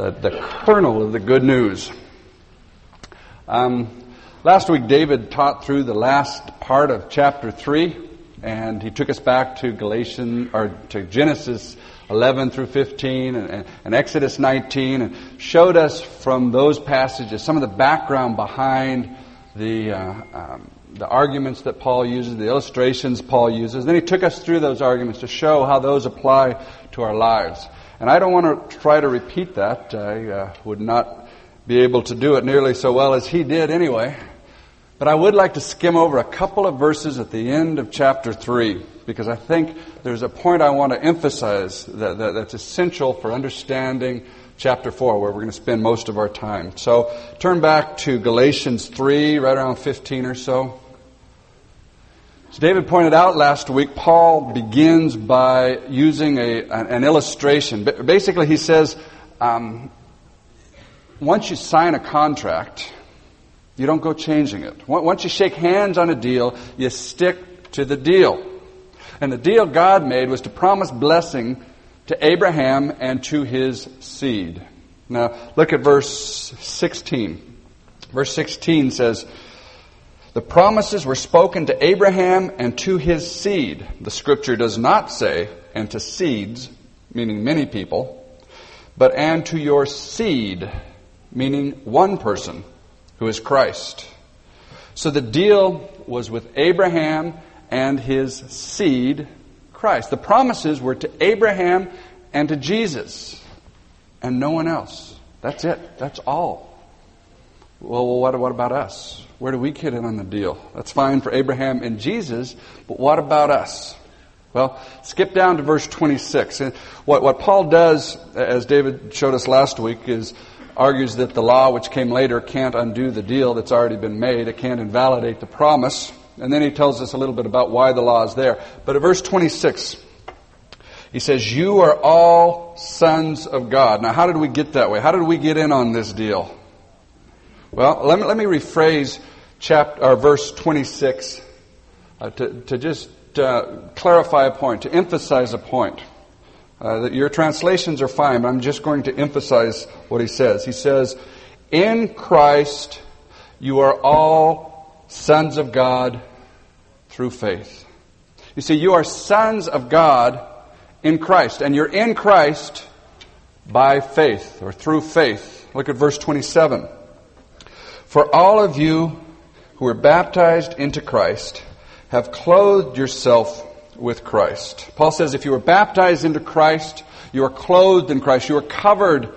the, the kernel of the good news. Um, last week, David taught through the last part of chapter 3, and he took us back to Galatians, or to Genesis 11 through 15 and, and, Exodus 19 and showed us from those passages some of the background behind the, uh, um, the arguments that Paul uses, the illustrations Paul uses. Then he took us through those arguments to show how those apply to our lives. And I don't want to try to repeat that. I uh, would not be able to do it nearly so well as he did anyway. But I would like to skim over a couple of verses at the end of chapter 3 because I think there's a point I want to emphasize that, that, that's essential for understanding chapter 4, where we're going to spend most of our time. So turn back to Galatians 3, right around 15 or so. As David pointed out last week, Paul begins by using a, an illustration. Basically, he says, um, once you sign a contract, you don't go changing it. Once you shake hands on a deal, you stick to the deal. And the deal God made was to promise blessing to Abraham and to his seed. Now, look at verse 16. Verse 16 says, the promises were spoken to Abraham and to his seed. The scripture does not say, and to seeds, meaning many people, but and to your seed, meaning one person, who is Christ. So the deal was with Abraham and his seed, Christ. The promises were to Abraham and to Jesus, and no one else. That's it. That's all. Well, what, about us? Where do we get in on the deal? That's fine for Abraham and Jesus, but what about us? Well, skip down to verse 26. And what, what Paul does, as David showed us last week, is argues that the law which came later can't undo the deal that's already been made. It can't invalidate the promise. And then he tells us a little bit about why the law is there. But at verse 26, he says, You are all sons of God. Now, how did we get that way? How did we get in on this deal? Well, let me, let me rephrase chapter, or verse 26 uh, to, to just uh, clarify a point, to emphasize a point. Uh, your translations are fine, but I'm just going to emphasize what he says. He says, In Christ you are all sons of God through faith. You see, you are sons of God in Christ, and you're in Christ by faith or through faith. Look at verse 27. For all of you who were baptized into Christ have clothed yourself with Christ. Paul says if you were baptized into Christ, you are clothed in Christ, you are covered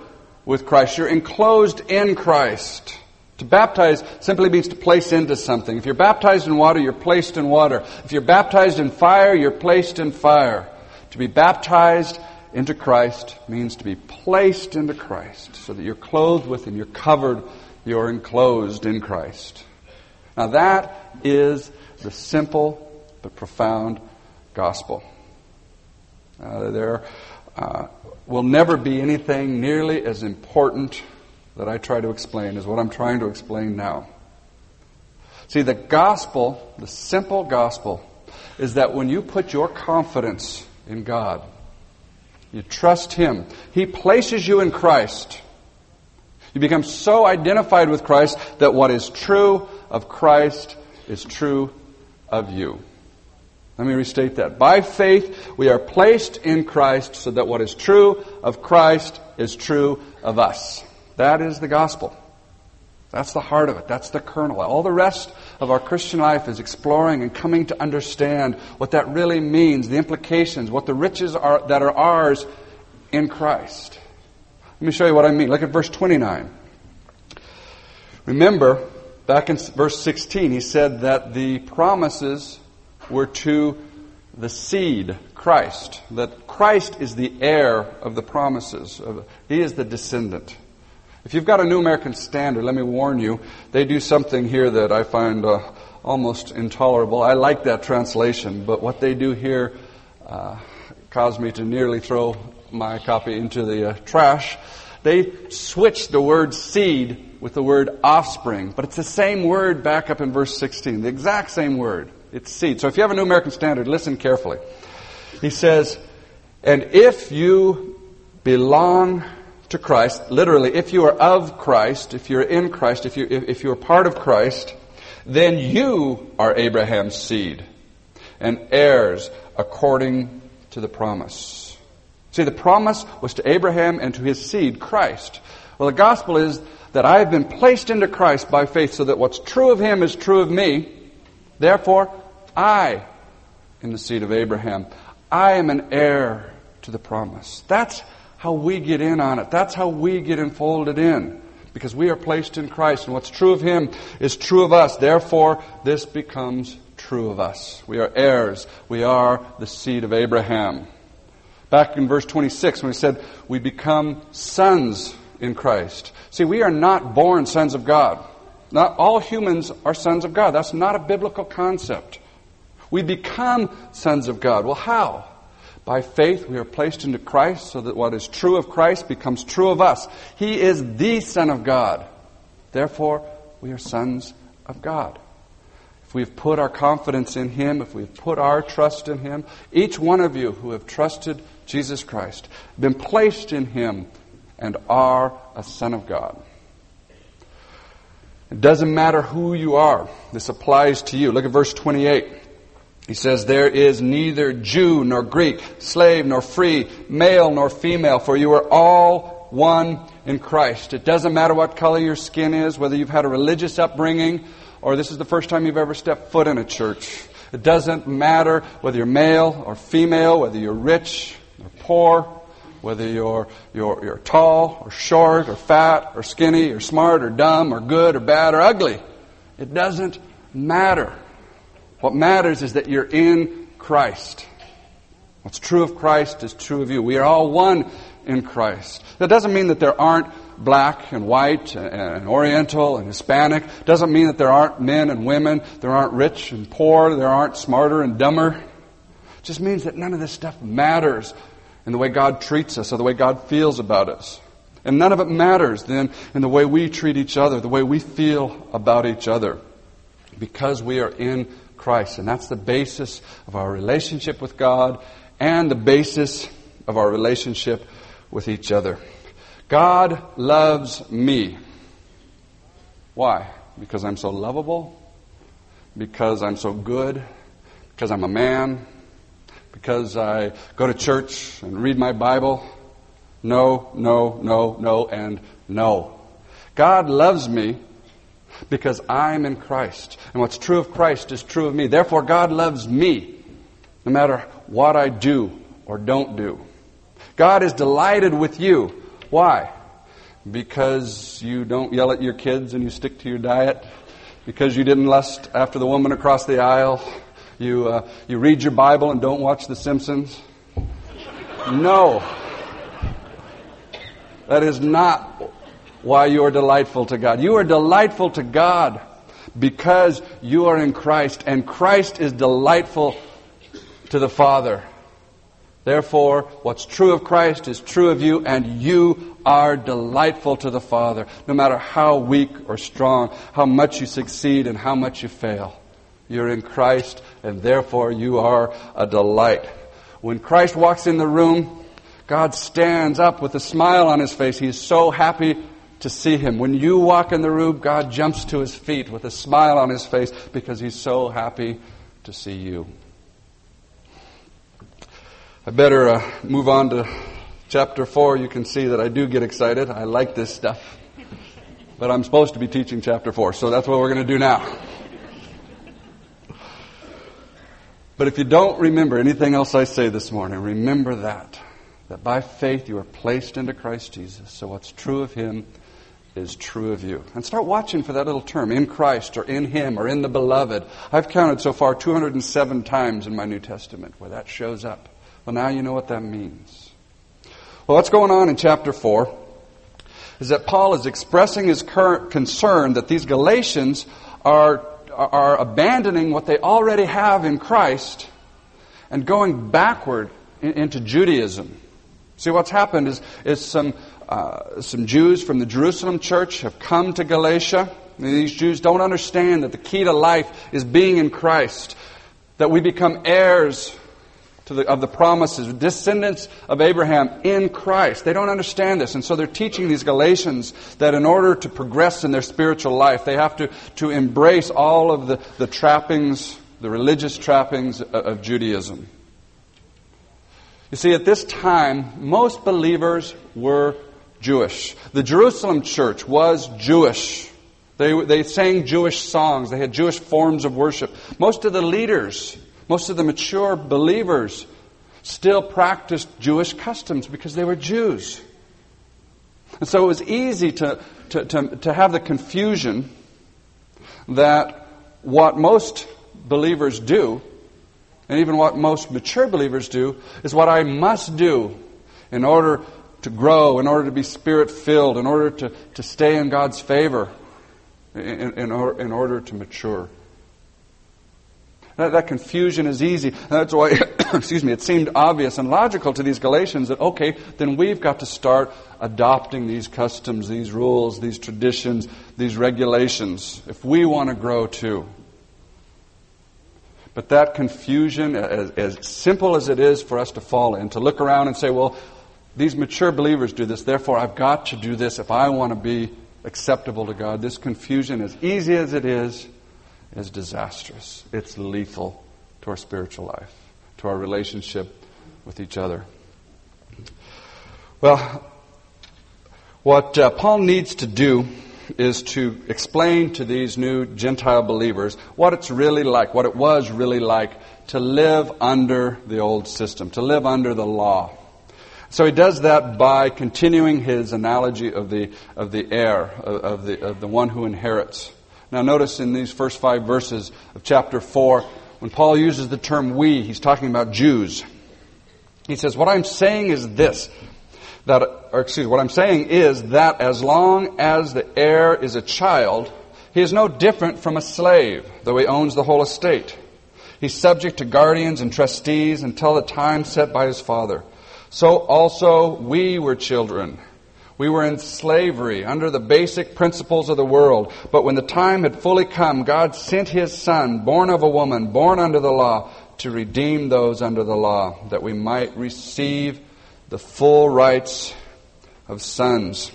with Christ, you're enclosed in Christ. To baptize simply means to place into something. If you're baptized in water, you're placed in water. If you're baptized in fire, you're placed in fire. To be baptized into Christ means to be placed into Christ so that you're clothed with Him, you're covered you're enclosed in Christ. Now that is the simple but profound gospel. Uh, there uh, will never be anything nearly as important that I try to explain as what I'm trying to explain now. See, the gospel, the simple gospel, is that when you put your confidence in God, you trust Him, He places you in Christ. You become so identified with Christ that what is true of Christ is true of you. Let me restate that. By faith, we are placed in Christ so that what is true of Christ is true of us. That is the gospel. That's the heart of it. That's the kernel. All the rest of our Christian life is exploring and coming to understand what that really means, the implications, what the riches are that are ours in Christ. Let me show you what I mean. Look at verse 29. Remember, back in verse 16, he said that the promises were to the seed, Christ. That Christ is the heir of the promises. He is the descendant. If you've got a New American Standard, let me warn you, they do something here that I find uh, almost intolerable. I like that translation, but what they do here uh, caused me to nearly throw my copy into the uh, trash. They switch the word seed with the word offspring, but it's the same word back up in verse 16, the exact same word. It's seed. So if you have a New American Standard, listen carefully. He says, And if you belong to Christ, literally, if you are of Christ, if you're in Christ, if, you, if you're part of Christ, then you are Abraham's seed and heirs according to the promise. See, the promise was to Abraham and to his seed, Christ. Well, the gospel is that I have been placed into Christ by faith so that what's true of him is true of me. Therefore, I am the seed of Abraham. I am an heir to the promise. That's how we get in on it. That's how we get enfolded in. Because we are placed in Christ, and what's true of Him is true of us. Therefore, this becomes true of us. We are heirs. We are the seed of Abraham. Back in verse 26, when we said we become sons in Christ. See, we are not born sons of God. Not all humans are sons of God. That's not a biblical concept. We become sons of God. Well, how? By faith, we are placed into Christ so that what is true of Christ becomes true of us. He is the Son of God. Therefore, we are sons of God. If we've put our confidence in Him, if we've put our trust in Him, each one of you who have trusted Jesus Christ, been placed in Him, and are a son of God. It doesn't matter who you are. This applies to you. Look at verse 28. He says, There is neither Jew nor Greek, slave nor free, male nor female, for you are all one in Christ. It doesn't matter what color your skin is, whether you've had a religious upbringing or this is the first time you've ever stepped foot in a church. It doesn't matter whether you're male or female, whether you're rich or poor, whether you're, you're, you're tall or short or fat or skinny or smart or dumb or good or bad or ugly. It doesn't matter. What matters is that you're in Christ. What's true of Christ is true of you. We are all one in Christ. That doesn't mean that there aren't black and white and oriental and Hispanic. Doesn't mean that there aren't men and women, there aren't rich and poor, there aren't smarter and dumber. Just means that none of this stuff matters in the way God treats us or the way God feels about us. And none of it matters then in the way we treat each other, the way we feel about each other. Because we are in Christ. And that's the basis of our relationship with God and the basis of our relationship with each other. God loves me. Why? Because I'm so lovable? Because I'm so good? Because I'm a man? Because I go to church and read my Bible? No, no, no, no, and no. God loves me because I'm in Christ. And what's true of Christ is true of me. Therefore, God loves me no matter what I do or don't do. God is delighted with you. Why? Because you don't yell at your kids and you stick to your diet? Because you didn't lust after the woman across the aisle? You, uh, you read your Bible and don't watch The Simpsons? No. That is not why you are delightful to God. You are delightful to God because you are in Christ, and Christ is delightful to the Father. Therefore, what's true of Christ is true of you, and you are delightful to the Father, no matter how weak or strong, how much you succeed and how much you fail. You're in Christ, and therefore you are a delight. When Christ walks in the room, God stands up with a smile on his face. He is so happy to see him. When you walk in the room, God jumps to his feet with a smile on his face because he's so happy to see you. I better uh, move on to chapter 4. You can see that I do get excited. I like this stuff. But I'm supposed to be teaching chapter 4, so that's what we're going to do now. But if you don't remember anything else I say this morning, remember that. That by faith you are placed into Christ Jesus. So what's true of Him is true of you. And start watching for that little term, in Christ or in Him or in the Beloved. I've counted so far 207 times in my New Testament where that shows up. Well, now you know what that means. Well, what's going on in chapter 4 is that Paul is expressing his current concern that these Galatians are, are abandoning what they already have in Christ and going backward into Judaism. See, what's happened is, is some uh, some Jews from the Jerusalem church have come to Galatia. These Jews don't understand that the key to life is being in Christ, that we become heirs the, of the promises, descendants of Abraham in Christ. They don't understand this. And so they're teaching these Galatians that in order to progress in their spiritual life, they have to, to embrace all of the, the trappings, the religious trappings of, of Judaism. You see, at this time, most believers were Jewish. The Jerusalem church was Jewish. They, they sang Jewish songs. They had Jewish forms of worship. Most of the leaders most of the mature believers still practiced Jewish customs because they were Jews. And so it was easy to, to, to, to have the confusion that what most believers do, and even what most mature believers do, is what I must do in order to grow, in order to be spirit filled, in order to, to stay in God's favor, in, in, in order to mature. That, that confusion is easy. That's why, excuse me, it seemed obvious and logical to these Galatians that, okay, then we've got to start adopting these customs, these rules, these traditions, these regulations, if we want to grow too. But that confusion, as, as simple as it is for us to fall in, to look around and say, well, these mature believers do this, therefore I've got to do this if I want to be acceptable to God. This confusion, as easy as it is, is disastrous. It's lethal to our spiritual life, to our relationship with each other. Well, what uh, Paul needs to do is to explain to these new Gentile believers what it's really like, what it was really like to live under the old system, to live under the law. So he does that by continuing his analogy of the, of the heir, of, of the, of the one who inherits. Now, notice in these first five verses of chapter 4, when Paul uses the term we, he's talking about Jews. He says, What I'm saying is this, that, or excuse me, what I'm saying is that as long as the heir is a child, he is no different from a slave, though he owns the whole estate. He's subject to guardians and trustees until the time set by his father. So also we were children. We were in slavery under the basic principles of the world. But when the time had fully come, God sent His Son, born of a woman, born under the law, to redeem those under the law, that we might receive the full rights of sons.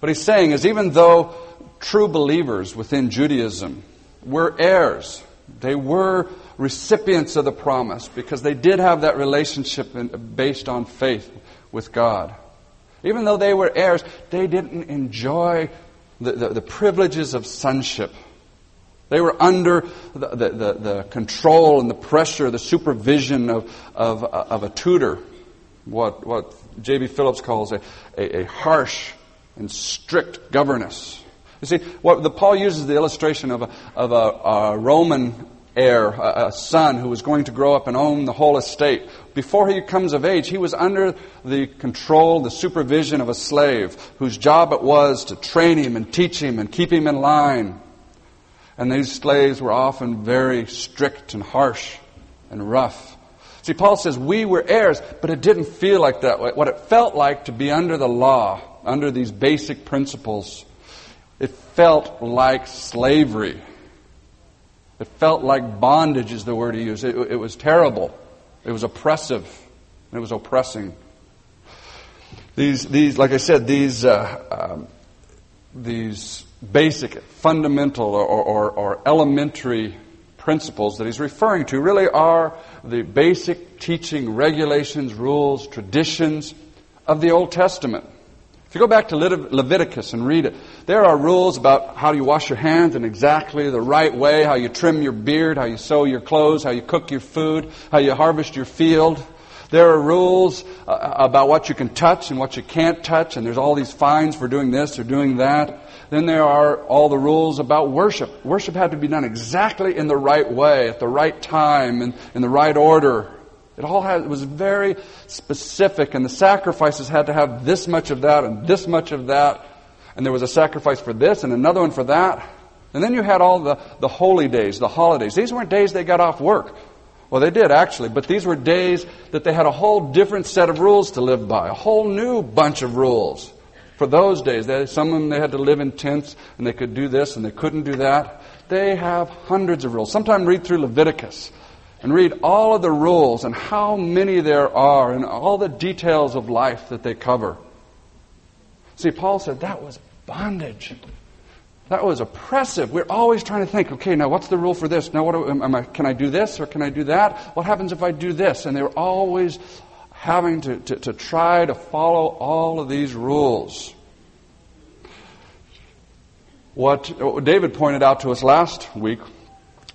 What he's saying is even though true believers within Judaism were heirs, they were recipients of the promise because they did have that relationship based on faith with God. Even though they were heirs, they didn't enjoy the, the, the privileges of sonship. They were under the, the, the, control and the pressure, the supervision of, of, of a tutor, what, what J.B. Phillips calls a, a, a, harsh and strict governess. You see, what the, Paul uses the illustration of a, of a, a Roman heir, a, a son who was going to grow up and own the whole estate. Before he comes of age, he was under the control, the supervision of a slave whose job it was to train him and teach him and keep him in line. And these slaves were often very strict and harsh and rough. See, Paul says we were heirs, but it didn't feel like that. What it felt like to be under the law, under these basic principles, it felt like slavery. It felt like bondage, is the word he used. It, it was terrible. It was oppressive. It was oppressing. These, these, like I said, these, uh, um, these basic, fundamental, or, or, or elementary principles that he's referring to really are the basic teaching, regulations, rules, traditions of the Old Testament. If you go back to Leviticus and read it, there are rules about how you wash your hands in exactly the right way, how you trim your beard, how you sew your clothes, how you cook your food, how you harvest your field. There are rules uh, about what you can touch and what you can't touch, and there's all these fines for doing this or doing that. Then there are all the rules about worship. Worship had to be done exactly in the right way, at the right time, and in the right order. It all had, it was very specific, and the sacrifices had to have this much of that and this much of that, and there was a sacrifice for this and another one for that. And then you had all the, the holy days, the holidays. These weren't days they got off work. Well, they did actually, but these were days that they had a whole different set of rules to live by, a whole new bunch of rules. For those days, they, some of them they had to live in tents and they could do this and they couldn't do that. They have hundreds of rules. Sometime read through Leviticus and read all of the rules and how many there are and all the details of life that they cover. See, Paul said that was bondage. That was oppressive. We're always trying to think, okay, now what's the rule for this? Now, what I, can I do this or can I do that? What happens if I do this? And they were always having to, to, to try to follow all of these rules. What David pointed out to us last week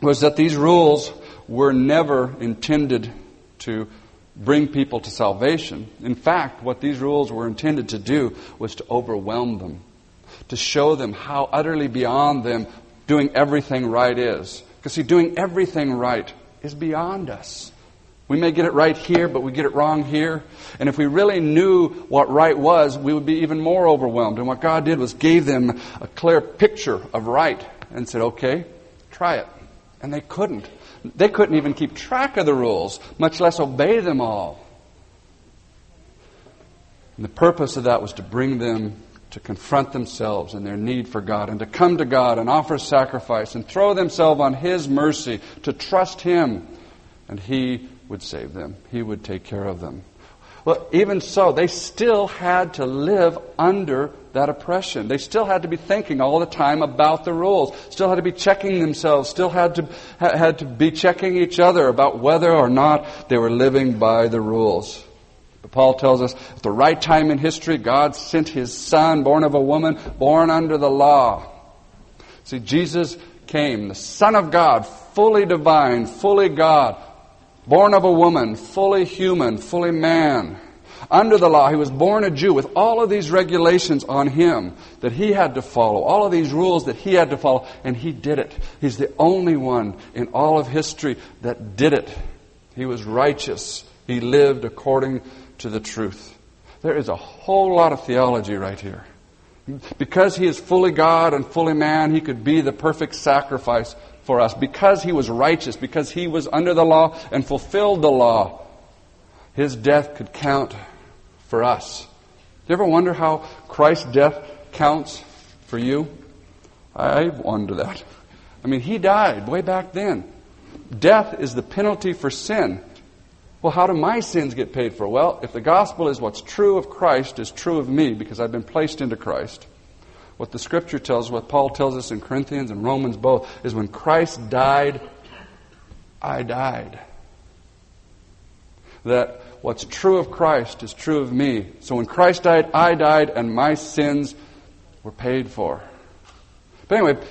was that these rules were never intended to bring people to salvation. In fact, what these rules were intended to do was to overwhelm them, to show them how utterly beyond them doing everything right is. Because, see, doing everything right is beyond us. We may get it right here, but we get it wrong here. And if we really knew what right was, we would be even more overwhelmed. And what God did was gave them a clear picture of right and said, okay, try it. And they couldn't. They couldn't even keep track of the rules, much less obey them all. And the purpose of that was to bring them to confront themselves and their need for God and to come to God and offer sacrifice and throw themselves on His mercy, to trust Him. And He would save them, He would take care of them. Well, even so, they still had to live under that oppression. They still had to be thinking all the time about the rules. Still had to be checking themselves. Still had to, had to be checking each other about whether or not they were living by the rules. But Paul tells us at the right time in history, God sent his son, born of a woman, born under the law. See, Jesus came, the Son of God, fully divine, fully God, born of a woman, fully human, fully man. Under the law, he was born a Jew with all of these regulations on him that he had to follow, all of these rules that he had to follow, and he did it. He's the only one in all of history that did it. He was righteous. He lived according to the truth. There is a whole lot of theology right here. Because he is fully God and fully man, he could be the perfect sacrifice for us. Because he was righteous, because he was under the law and fulfilled the law, his death could count for us. Do you ever wonder how Christ's death counts for you? I wonder that. I mean, he died way back then. Death is the penalty for sin. Well, how do my sins get paid for? Well, if the gospel is what's true of Christ is true of me because I've been placed into Christ, what the scripture tells, what Paul tells us in Corinthians and Romans both, is when Christ died, I died. That what's true of Christ is true of me. So when Christ died, I died, and my sins were paid for. But anyway,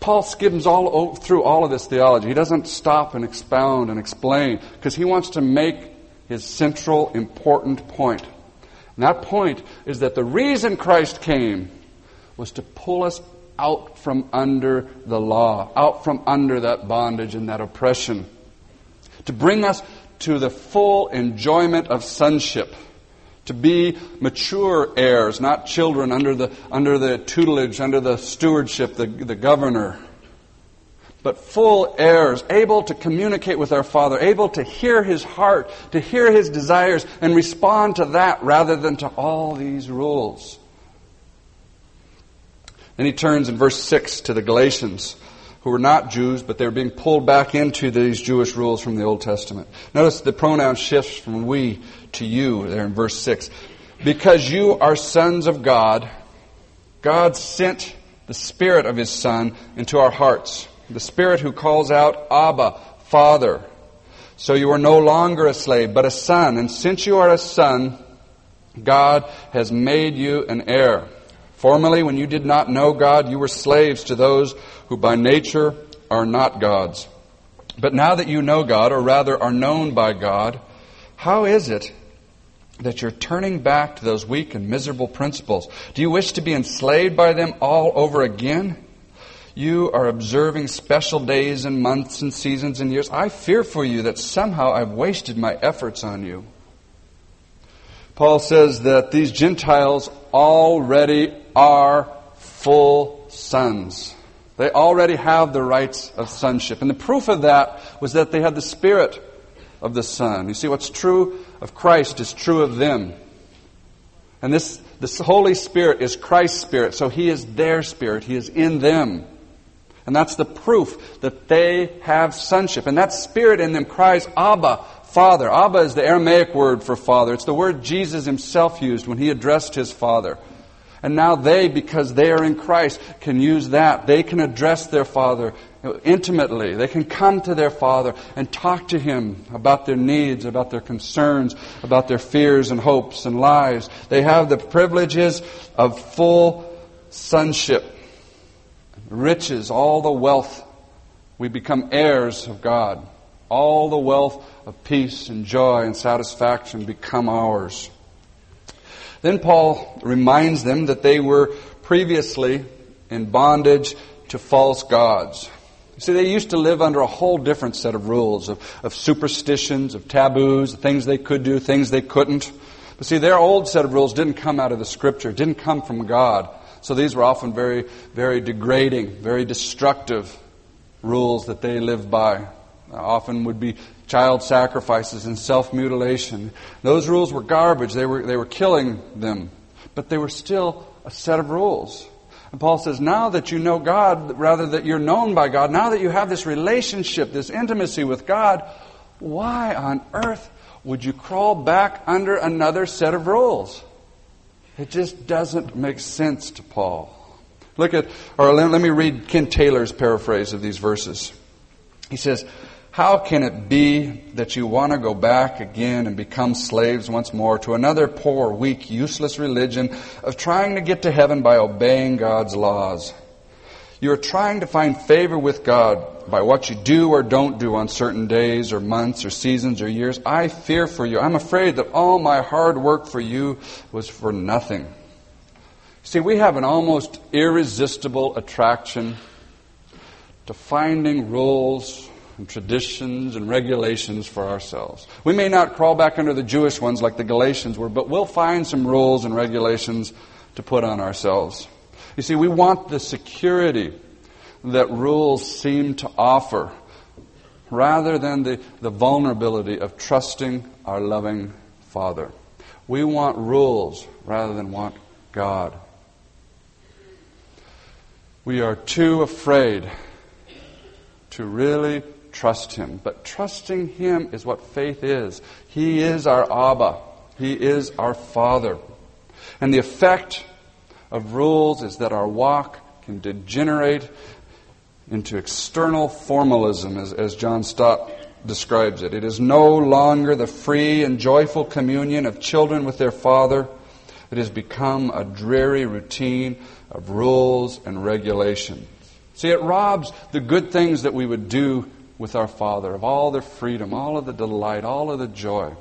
Paul skims all through all of this theology. He doesn't stop and expound and explain because he wants to make his central important point. And that point is that the reason Christ came was to pull us out from under the law, out from under that bondage and that oppression, to bring us to the full enjoyment of sonship, to be mature heirs, not children under the, under the tutelage, under the stewardship, the, the governor, but full heirs, able to communicate with our Father, able to hear His heart, to hear His desires, and respond to that rather than to all these rules. Then he turns in verse 6 to the Galatians, who were not Jews, but they were being pulled back into these Jewish rules from the Old Testament. Notice the pronoun shifts from we to you there in verse 6. Because you are sons of God, God sent the Spirit of His Son into our hearts. The Spirit who calls out, Abba, Father. So you are no longer a slave, but a son. And since you are a son, God has made you an heir. Formerly, when you did not know God, you were slaves to those who by nature are not gods. But now that you know God, or rather are known by God, how is it that you're turning back to those weak and miserable principles? Do you wish to be enslaved by them all over again? You are observing special days and months and seasons and years. I fear for you that somehow I've wasted my efforts on you. Paul says that these Gentiles already are full sons. They already have the rights of sonship. And the proof of that was that they had the Spirit of the Son. You see, what's true of Christ is true of them. And this, this Holy Spirit is Christ's Spirit, so He is their Spirit. He is in them. And that's the proof that they have sonship. And that spirit in them cries, Abba, Father. Abba is the Aramaic word for father. It's the word Jesus himself used when he addressed his father. And now they, because they are in Christ, can use that. They can address their father intimately. They can come to their father and talk to him about their needs, about their concerns, about their fears and hopes and lives. They have the privileges of full sonship riches, all the wealth. We become heirs of God. All the wealth of peace and joy and satisfaction become ours. Then Paul reminds them that they were previously in bondage to false gods. You see, they used to live under a whole different set of rules, of, of superstitions, of taboos, things they could do, things they couldn't. But see, their old set of rules didn't come out of the Scripture, didn't come from God. So these were often very, very degrading, very destructive rules that they lived by. Often would be child sacrifices and self mutilation. Those rules were garbage. They were, they were killing them. But they were still a set of rules. And Paul says, now that you know God, rather that you're known by God, now that you have this relationship, this intimacy with God, why on earth would you crawl back under another set of rules? It just doesn't make sense to Paul. Look at, or let, let me read Ken Taylor's paraphrase of these verses. He says, How can it be that you want to go back again and become slaves once more to another poor, weak, useless religion of trying to get to heaven by obeying God's laws? You're trying to find favor with God by what you do or don't do on certain days or months or seasons or years. I fear for you. I'm afraid that all my hard work for you was for nothing. See, we have an almost irresistible attraction to finding rules and traditions and regulations for ourselves. We may not crawl back under the Jewish ones like the Galatians were, but we'll find some rules and regulations to put on ourselves. You see, we want the security that rules seem to offer rather than the, the vulnerability of trusting our loving Father. We want rules rather than want God. We are too afraid to really trust Him. But trusting Him is what faith is. He is our Abba. He is our Father. And the effect of rules is that our walk can degenerate into external formalism, as, as John Stott describes it. It is no longer the free and joyful communion of children with their father. It has become a dreary routine of rules and regulations. See, it robs the good things that we would do with our Father of all the freedom, all of the delight, all of the joy.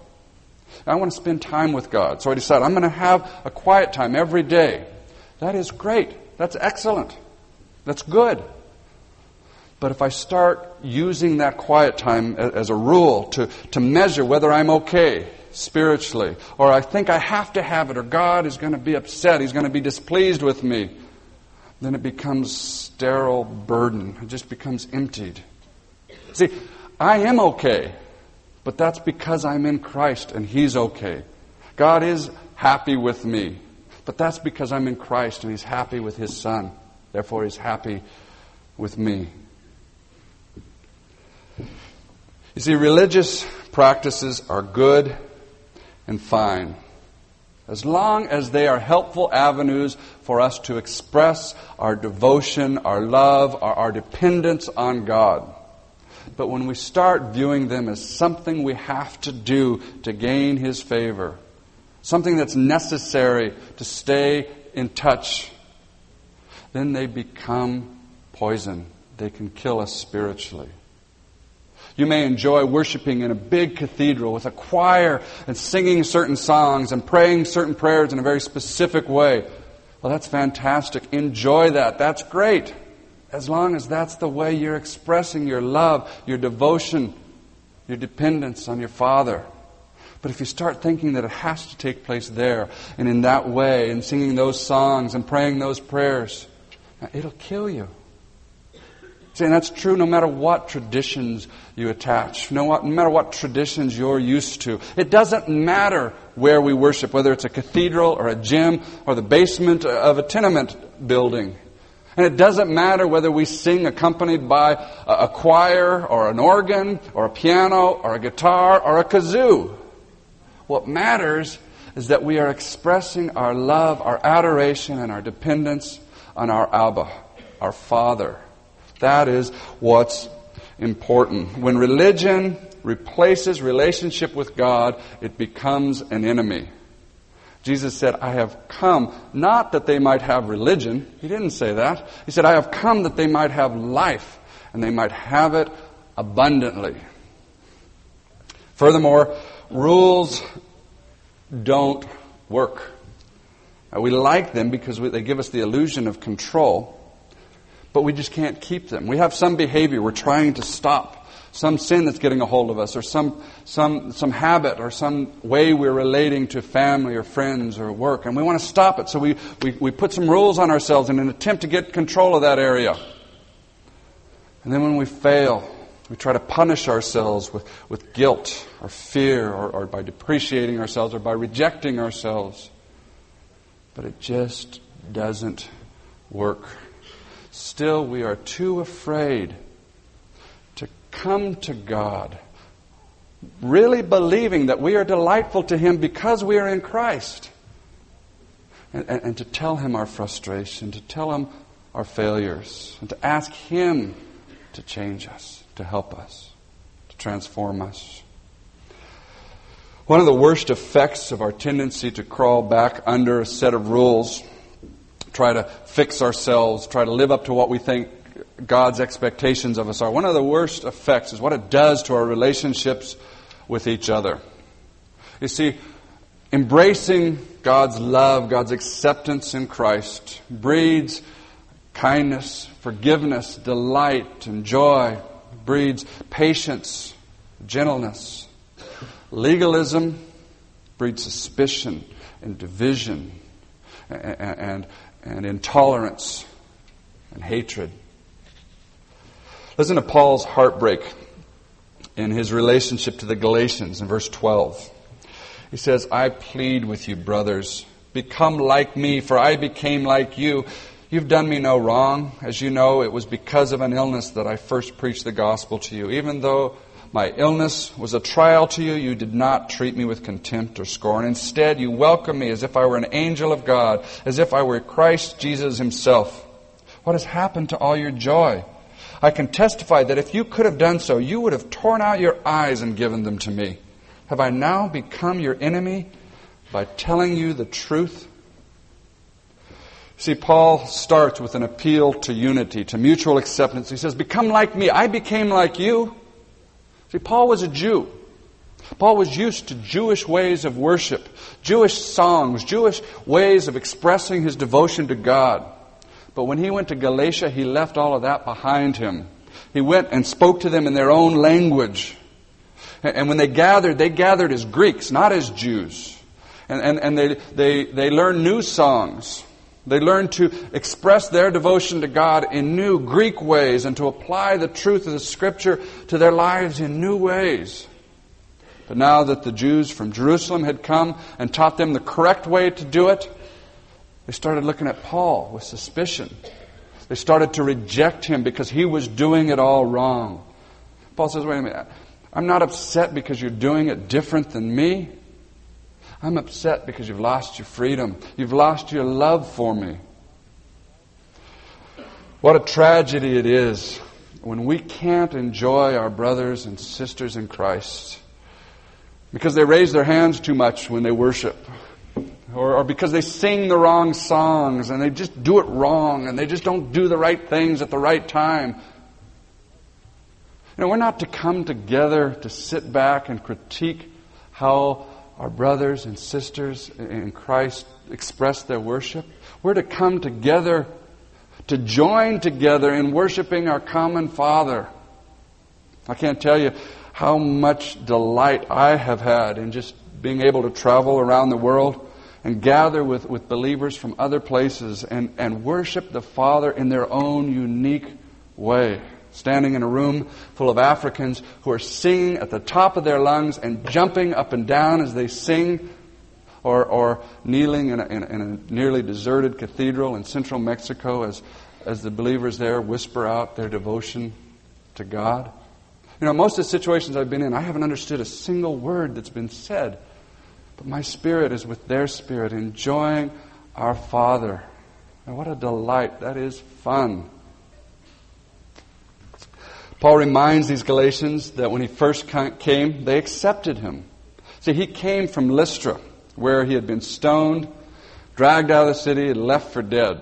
I want to spend time with God. So I decided I'm going to have a quiet time every day. That is great. That's excellent. That's good. But if I start using that quiet time as a rule to, to measure whether I'm okay spiritually, or I think I have to have it, or God is going to be upset, He's going to be displeased with me, then it becomes sterile burden. It just becomes emptied. See, I am okay, but that's because I'm in Christ and He's okay. God is happy with me. But that's because I'm in Christ and He's happy with His Son. Therefore, He's happy with me. You see, religious practices are good and fine as long as they are helpful avenues for us to express our devotion, our love, our, our, dependence on God. But when we start viewing them as something we have to do to gain His favor, something that's necessary to stay in touch, then they become poison. They can kill us spiritually. You may enjoy worshiping in a big cathedral with a choir and singing certain songs and praying certain prayers in a very specific way. Well, that's fantastic. Enjoy that. That's great. As long as that's the way you're expressing your love, your devotion, your dependence on your Father. But if you start thinking that it has to take place there and in that way and singing those songs and praying those prayers, it'll kill you. See, and that's true no matter what traditions you attach, no, no matter what traditions you're used to. It doesn't matter where we worship, whether it's a cathedral or a gym or the basement of a tenement building. And it doesn't matter whether we sing accompanied by a choir or an organ or a piano or a guitar or a kazoo. What matters is that we are expressing our love, our adoration, and our dependence on our Abba, our Father. That is what's important. When religion replaces relationship with God, it becomes an enemy. Jesus said, I have come not that they might have religion. He didn't say that. He said, I have come that they might have life and they might have it abundantly. Furthermore, rules don't work. we like them because they give us the illusion of control, but we just can't keep them. We have some behavior we're trying to stop some sin that's getting a hold of us, or some, some, some habit, or some way we're relating to family or friends or work, and we want to stop it. So we, we, we put some rules on ourselves in an attempt to get control of that area. And then when we fail, we try to punish ourselves with, with guilt or fear or, or by depreciating ourselves or by rejecting ourselves. But it just doesn't work. Still, we are too afraid come to God, really believing that we are delightful to Him because we are in Christ. And, and, and, to tell Him our frustration, to tell Him our failures, and to ask Him to change us, to help us, to transform us. One of the worst effects of our tendency to crawl back under a set of rules, try to fix ourselves, try to live up to what we think God's expectations of us are. One of the worst effects is what it does to our relationships with each other. You see, embracing God's love, God's acceptance in Christ breeds kindness, forgiveness, delight, and joy, breeds patience, gentleness. Legalism breeds suspicion and division and, and, and intolerance and hatred. Listen to Paul's heartbreak in his relationship to the Galatians in verse 12. He says, I plead with you, brothers, become like me, for I became like you. You've done me no wrong. As you know, it was because of an illness that I first preached the gospel to you. Even though my illness was a trial to you, you did not treat me with contempt or scorn. Instead, you welcomed me as if I were an angel of God, as if I were Christ Jesus himself. What has happened to all your joy? I can testify that if you could have done so, you would have torn out your eyes and given them to me. Have I now become your enemy by telling you the truth? See, Paul starts with an appeal to unity, to mutual acceptance. He says, Become like me. I became like you. See, Paul was a Jew. Paul was used to Jewish ways of worship, Jewish songs, Jewish ways of expressing his devotion to God. But when he went to Galatia, he left all of that behind him. He went and spoke to them in their own language. And when they gathered, they gathered as Greeks, not as Jews. And, and, and they, they, they learned new songs. They learned to express their devotion to God in new Greek ways and to apply the truth of the Scripture to their lives in new ways. But now that the Jews from Jerusalem had come and taught them the correct way to do it, they started looking at Paul with suspicion. They started to reject him because he was doing it all wrong. Paul says, wait a minute. I'm not upset because you're doing it different than me. I'm upset because you've lost your freedom. You've lost your love for me. What a tragedy it is when we can't enjoy our brothers and sisters in Christ because they raise their hands too much when they worship or, or because they sing the wrong songs and they just do it wrong and they just don't do the right things at the right time. You know, we're not to come together to sit back and critique how our brothers and sisters in Christ express their worship. We're to come together to join together in worshiping our common Father. I can't tell you how much delight I have had in just being able to travel around the world and gather with, with believers from other places and, and worship the Father in their own unique way. Standing in a room full of Africans who are singing at the top of their lungs and jumping up and down as they sing, or, or kneeling in a, in, a, in a nearly deserted cathedral in central Mexico as, as the believers there whisper out their devotion to God. You know, most of the situations I've been in, I haven't understood a single word that's been said. But my spirit is with their spirit, enjoying our Father. And what a delight. That is fun. Paul reminds these Galatians that when he first came, they accepted him. See, he came from Lystra, where he had been stoned, dragged out of the city, and left for dead.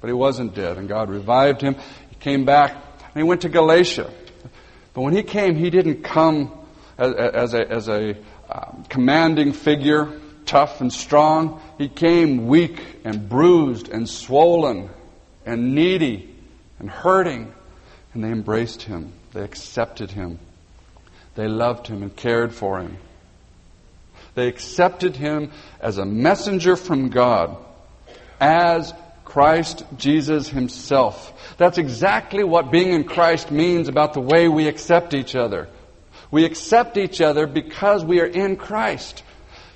But he wasn't dead, and God revived him. He came back, and he went to Galatia. But when he came, he didn't come as, as a, as a um, commanding figure, tough and strong. He came weak and bruised and swollen and needy and hurting. And they embraced him. They accepted him. They loved him and cared for him. They accepted him as a messenger from God, as Christ Jesus himself. That's exactly what being in Christ means about the way we accept each other. We accept each other because we are in Christ.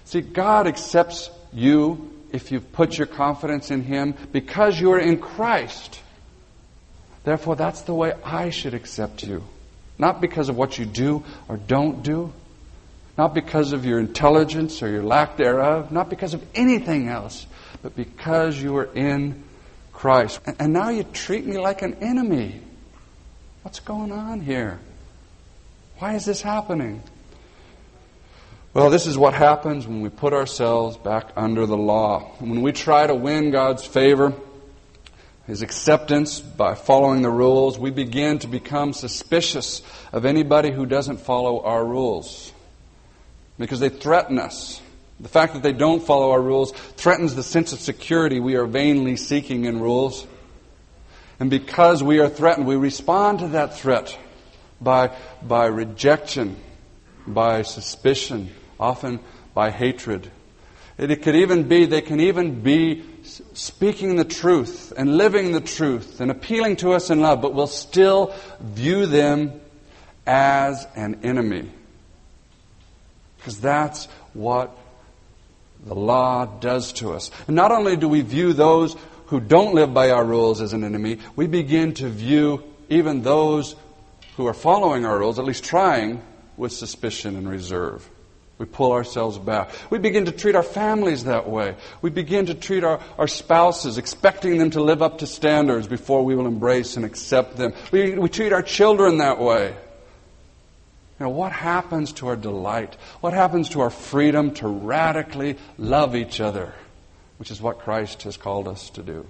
See, God accepts you if you've put your confidence in Him because you are in Christ. Therefore, that's the way I should accept you. Not because of what you do or don't do, not because of your intelligence or your lack thereof, not because of anything else, but because you are in Christ. And now you treat me like an enemy. What's going on here? Why is this happening? Well, this is what happens when we put ourselves back under the law. When we try to win God's favor, his acceptance by following the rules, we begin to become suspicious of anybody who doesn't follow our rules because they threaten us. The fact that they don't follow our rules threatens the sense of security we are vainly seeking in rules. And because we are threatened, we respond to that threat by, by rejection, by suspicion, often by hatred. It could even be, they can even be speaking the truth and living the truth and appealing to us in love, but we'll still view them as an enemy. Because that's what the law does to us. And not only do we view those who don't live by our rules as an enemy, we begin to view even those who are following our rules, at least trying, with suspicion and reserve. We pull ourselves back. We begin to treat our families that way. We begin to treat our, our spouses, expecting them to live up to standards before we will embrace and accept them. We, we treat our children that way. Know, what happens to our delight? What happens to our freedom to radically love each other? Which is what Christ has called us to do.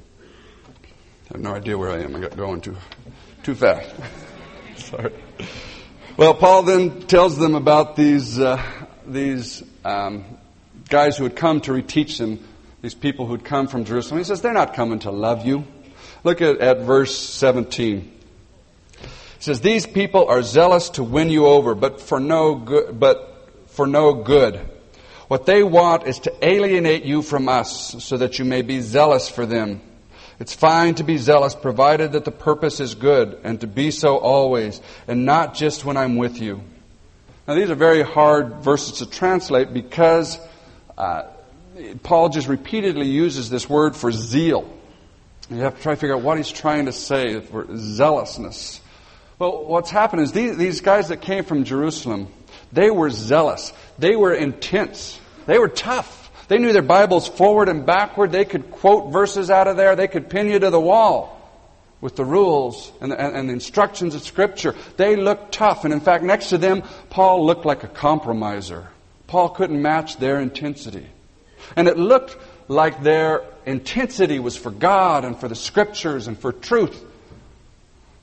I have no idea where I am. I got going too, too fast. Sorry. Well, Paul then tells them about these uh, these um, guys who had come to reteach them, these people who had come from Jerusalem. He says, They're not coming to love you. Look at, at verse 17. He says, These people are zealous to win you over, but for no good, but for no good. What they want is to alienate you from us so that you may be zealous for them. It's fine to be zealous provided that the purpose is good and to be so always and not just when I'm with you. Now, these are very hard verses to translate because uh, Paul just repeatedly uses this word for zeal. You have to try to figure out what he's trying to say for zealousness. Well, what's happened is these, these guys that came from Jerusalem, they were zealous. They were intense. They were tough. They knew their Bibles forward and backward. They could quote verses out of there. They could pin you to the wall with the rules and the, and the, instructions of Scripture. They looked tough. And in fact, next to them, Paul looked like a compromiser. Paul couldn't match their intensity. And it looked like their intensity was for God and for the Scriptures and for truth.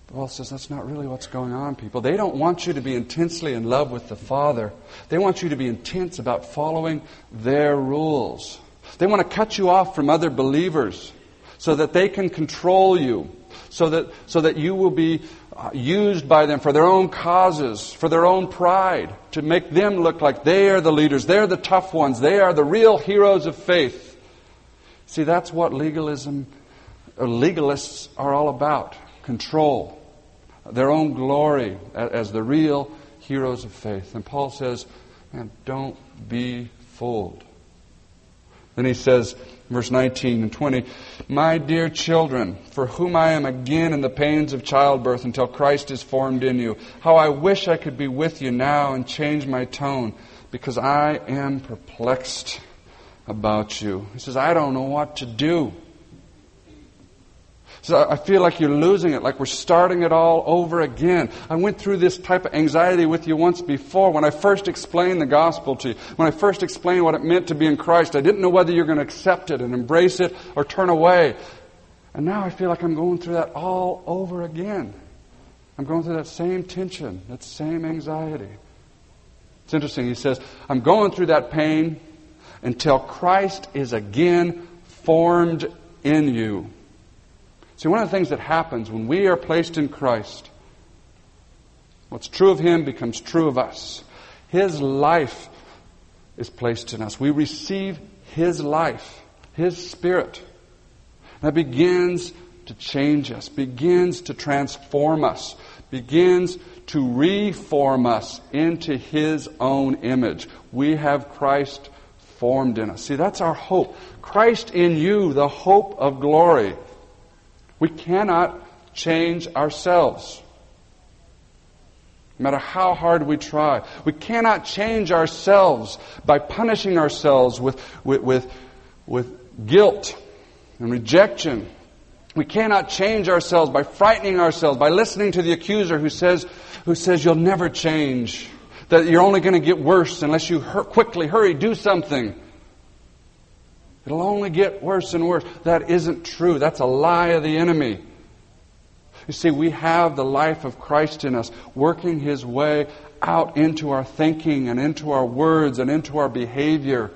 Paul says that's not really what's going on, people. They don't want you to be intensely in love with the Father. They want you to be intense about following their rules. They want to cut you off from other believers so that they can control you so that, so that you will be uh, used by them for their own causes, for their own pride, to make them look like they are the leaders, they're the tough ones, they are the real heroes of faith. See, that's what legalism, or legalists are all about control, their own glory as the real heroes of faith. And Paul says, man, don't be fooled. Then he says, Verse 19 and 20. My dear children, for whom I am again in the pains of childbirth until Christ is formed in you, how I wish I could be with you now and change my tone, because I am perplexed about you. He says, I don't know what to do. So I feel like you're losing it, like we're starting it all over again. I went through this type of anxiety with you once before when I first explained the gospel to you. When I first explained what it meant to be in Christ, I didn't know whether you're going to accept it and embrace it or turn away. And now I feel like I'm going through that all over again. I'm going through that same tension, that same anxiety. It's interesting. He says, I'm going through that pain until Christ is again formed in you. See, one of the things that happens when we are placed in Christ, what's true of Him becomes true of us. His life is placed in us. We receive His life, His Spirit. That begins to change us, begins to transform us, begins to reform us into His own image. We have Christ formed in us. See, that's our hope. Christ in you, the hope of glory. We cannot change ourselves. No matter how hard we try. We cannot change ourselves by punishing ourselves with, with, with, with guilt and rejection. We cannot change ourselves by frightening ourselves, by listening to the accuser who says, who says you'll never change, that you're only going to get worse unless you hur- quickly hurry, do something. It'll only get worse and worse. That isn't true. That's a lie of the enemy. You see, we have the life of Christ in us, working His way out into our thinking and into our words and into our behavior.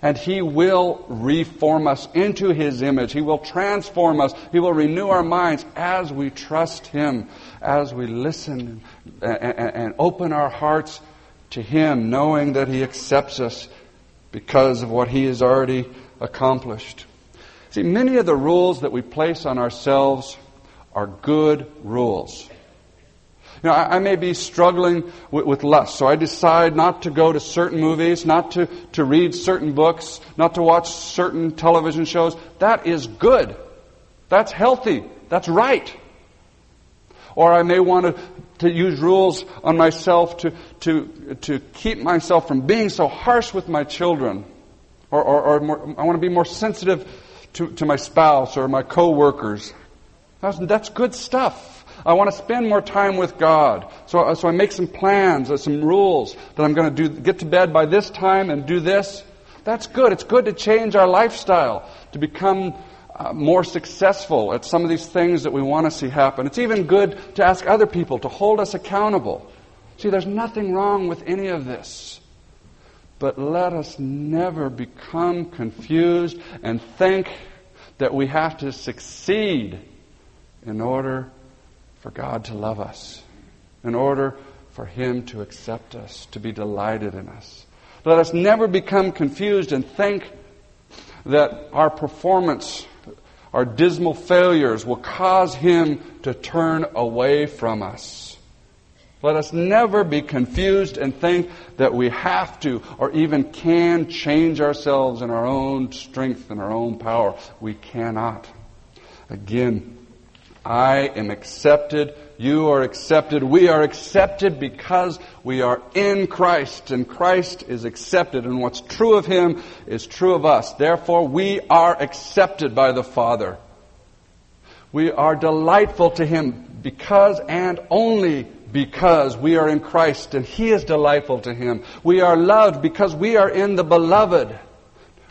And He will reform us into His image. He will transform us. He will renew our minds as we trust Him, as we listen and open our hearts to Him, knowing that He accepts us because of what He has already accomplished. See, many of the rules that we place on ourselves are good rules. You know, I, I may be struggling with, with, lust, so I decide not to go to certain movies, not to, to read certain books, not to watch certain television shows. That is good. That's healthy. That's right. Or I may want to, to use rules on myself to, to, to keep myself from being so harsh with my children. Or, or, or more, I want to be more sensitive to, to my spouse or my coworkers. That's, that's good stuff. I want to spend more time with God. So, so I make some plans, or some rules that I'm going to do, get to bed by this time and do this. That's good. It's good to change our lifestyle, to become uh, more successful at some of these things that we want to see happen. It's even good to ask other people to hold us accountable. See, there's nothing wrong with any of this. But let us never become confused and think that we have to succeed in order for God to love us, in order for Him to accept us, to be delighted in us. Let us never become confused and think that our performance our dismal failures will cause Him to turn away from us. Let us never be confused and think that we have to or even can change ourselves in our own strength and our own power. We cannot. Again, I am accepted. You are accepted. We are accepted because we are in Christ, and Christ is accepted, and what's true of Him is true of us. Therefore, we are accepted by the Father. We are delightful to Him because and only because we are in Christ and He is delightful to Him. We are loved because we are in the Beloved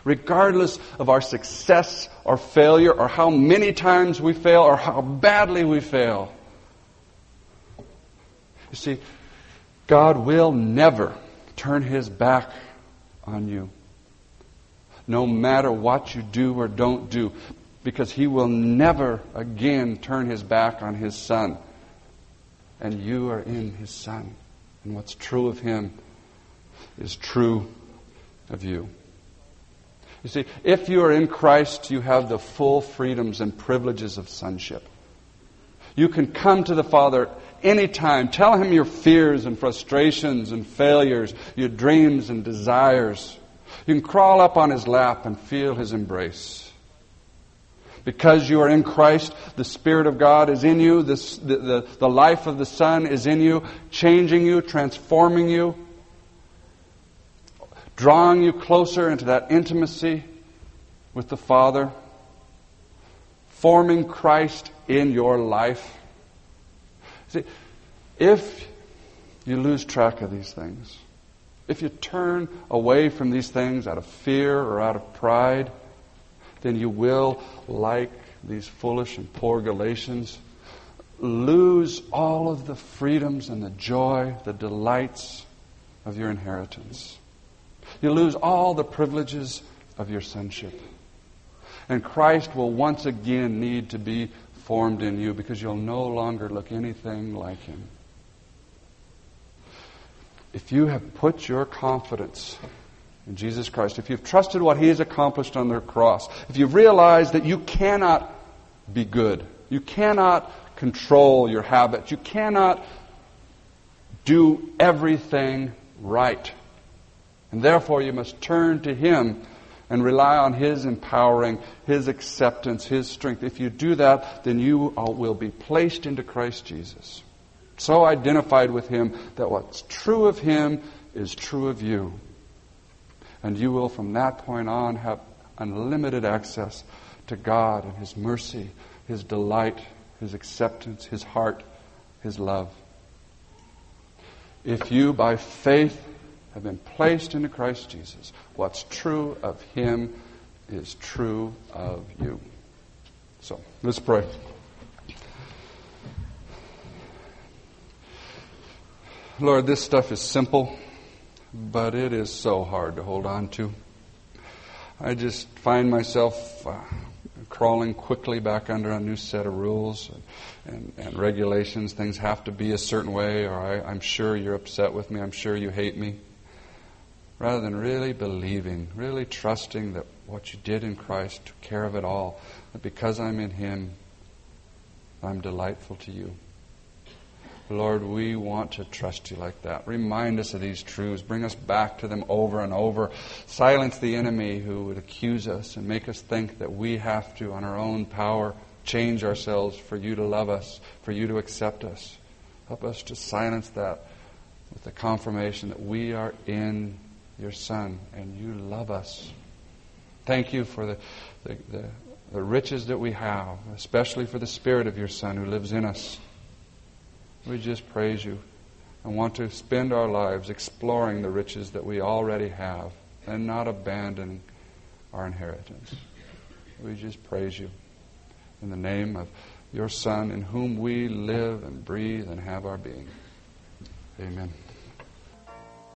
regardless of our success or failure or how many times we fail or how badly we fail. You see, God will never turn his back on you. No matter what you do or don't do, because he will never again turn his back on his son. And you are in his son. And what's true of him is true of you. You see, if you are in Christ, you have the full freedoms and privileges of sonship. You can come to the Father anytime. Tell Him your fears and frustrations and failures, your dreams and desires. You can crawl up on his lap and feel his embrace. Because you are in Christ, the Spirit of God is in you, the, the, the life of the Son is in you, changing you, transforming you, drawing you closer into that intimacy with the Father, forming Christ in your life. See, if you lose track of these things, if you turn away from these things out of fear or out of pride, then you will, like these foolish and poor Galatians, lose all of the freedoms and the joy, the delights of your inheritance. You lose all the privileges of your sonship. And Christ will once again need to be formed in you because you'll no longer look anything like him. If you have put your confidence in Jesus Christ, if you've trusted what He has accomplished on the cross, if you've realized that you cannot be good, you cannot control your habits, you cannot do everything right, and therefore you must turn to Him and rely on His empowering, His acceptance, His strength. If you do that, then you will be placed into Christ Jesus. So identified with Him that what's true of Him is true of you. And you will, from that point on, have unlimited access to God and His mercy, His delight, His acceptance, His heart, His love. If you, by faith, have been placed into Christ Jesus, what's true of Him is true of you. So, let's pray. Lord, this stuff is simple but it is so hard to hold on to. I just find myself uh, crawling quickly back under a new set of rules and, and, and, regulations. Things have to be a certain way, or I, I'm sure you're upset with me. I'm sure you hate me. Rather than really believing, really trusting that what you did in Christ took care of it all, that because I'm in Him, I'm delightful to you. Lord, we want to trust you like that. Remind us of these truths. Bring us back to them over and over. Silence the enemy who would accuse us and make us think that we have to, on our own power, change ourselves for you to love us, for you to accept us. Help us to silence that with the confirmation that we are in your Son and you love us. Thank you for the, the, the, the riches that we have, especially for the Spirit of your Son who lives in us. We just praise you and want to spend our lives exploring the riches that we already have and not abandoning our inheritance. We just praise you in the name of your Son, in whom we live and breathe and have our being. Amen.